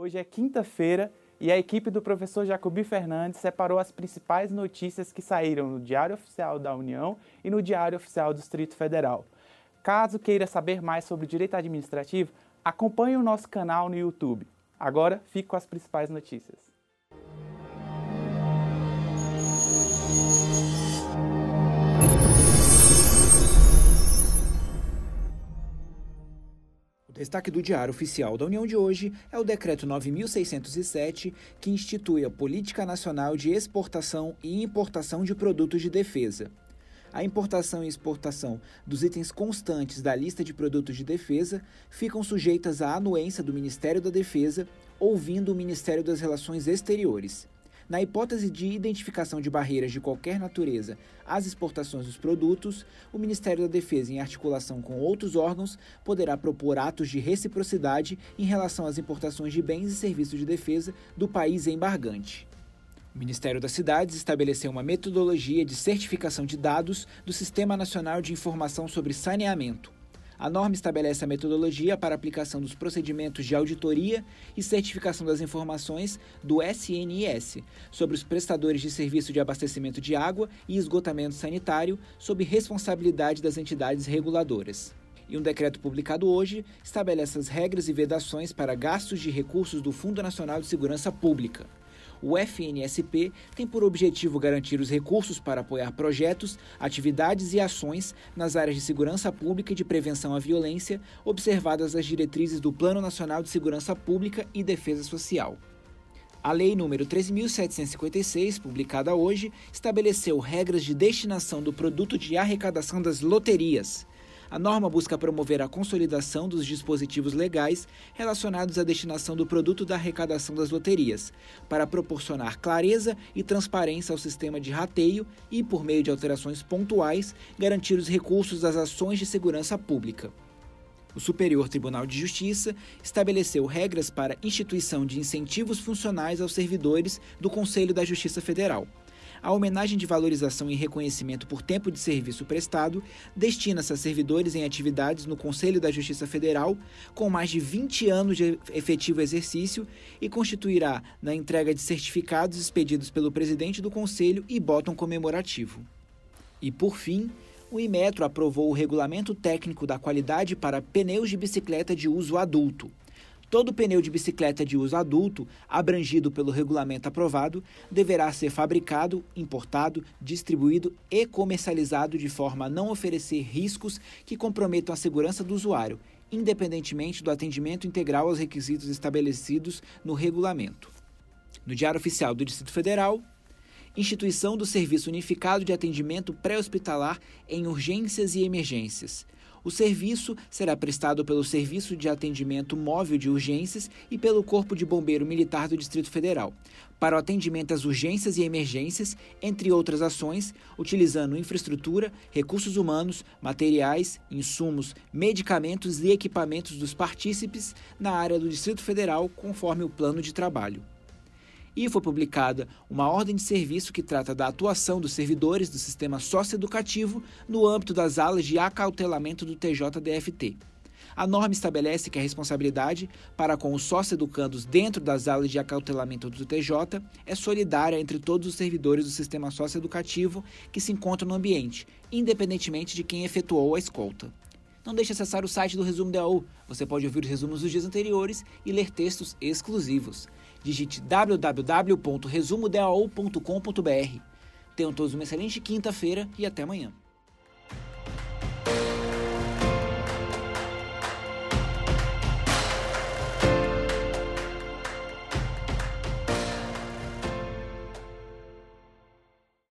Hoje é quinta-feira e a equipe do professor Jacobi Fernandes separou as principais notícias que saíram no Diário Oficial da União e no Diário Oficial do Distrito Federal. Caso queira saber mais sobre direito administrativo, acompanhe o nosso canal no YouTube. Agora, fique com as principais notícias. Destaque do Diário Oficial da União de hoje é o Decreto 9607, que institui a Política Nacional de Exportação e Importação de Produtos de Defesa. A importação e exportação dos itens constantes da lista de produtos de defesa ficam sujeitas à anuência do Ministério da Defesa, ouvindo o Ministério das Relações Exteriores. Na hipótese de identificação de barreiras de qualquer natureza às exportações dos produtos, o Ministério da Defesa, em articulação com outros órgãos, poderá propor atos de reciprocidade em relação às importações de bens e serviços de defesa do país embargante. O Ministério das Cidades estabeleceu uma metodologia de certificação de dados do Sistema Nacional de Informação sobre Saneamento. A norma estabelece a metodologia para aplicação dos procedimentos de auditoria e certificação das informações do SNIS sobre os prestadores de serviço de abastecimento de água e esgotamento sanitário, sob responsabilidade das entidades reguladoras. E um decreto publicado hoje estabelece as regras e vedações para gastos de recursos do Fundo Nacional de Segurança Pública. O FNSP tem por objetivo garantir os recursos para apoiar projetos, atividades e ações nas áreas de segurança pública e de prevenção à violência, observadas as diretrizes do Plano Nacional de Segurança Pública e Defesa Social. A Lei nº 13.756, publicada hoje, estabeleceu regras de destinação do produto de arrecadação das loterias. A norma busca promover a consolidação dos dispositivos legais relacionados à destinação do produto da arrecadação das loterias, para proporcionar clareza e transparência ao sistema de rateio e, por meio de alterações pontuais, garantir os recursos das ações de segurança pública. O Superior Tribunal de Justiça estabeleceu regras para instituição de incentivos funcionais aos servidores do Conselho da Justiça Federal. A homenagem de valorização e reconhecimento por tempo de serviço prestado destina-se a servidores em atividades no Conselho da Justiça Federal com mais de 20 anos de efetivo exercício e constituirá na entrega de certificados expedidos pelo presidente do Conselho e botão comemorativo. E, por fim, o Imetro aprovou o regulamento técnico da qualidade para pneus de bicicleta de uso adulto. Todo pneu de bicicleta de uso adulto, abrangido pelo regulamento aprovado, deverá ser fabricado, importado, distribuído e comercializado de forma a não oferecer riscos que comprometam a segurança do usuário, independentemente do atendimento integral aos requisitos estabelecidos no regulamento. No Diário Oficial do Distrito Federal, instituição do Serviço Unificado de Atendimento Pré-Hospitalar em Urgências e Emergências. O serviço será prestado pelo Serviço de Atendimento Móvel de Urgências e pelo Corpo de Bombeiro Militar do Distrito Federal, para o atendimento às urgências e emergências, entre outras ações, utilizando infraestrutura, recursos humanos, materiais, insumos, medicamentos e equipamentos dos partícipes na área do Distrito Federal, conforme o plano de trabalho e foi publicada uma ordem de serviço que trata da atuação dos servidores do sistema socioeducativo no âmbito das alas de acautelamento do TJDFT. A norma estabelece que a responsabilidade para com os sócio-educandos dentro das alas de acautelamento do TJ é solidária entre todos os servidores do sistema socioeducativo que se encontram no ambiente, independentemente de quem efetuou a escolta. Não deixe de acessar o site do Resumo DAU. Você pode ouvir os resumos dos dias anteriores e ler textos exclusivos. Digite www.resumodao.com.br. Tenham todos uma excelente quinta-feira e até amanhã.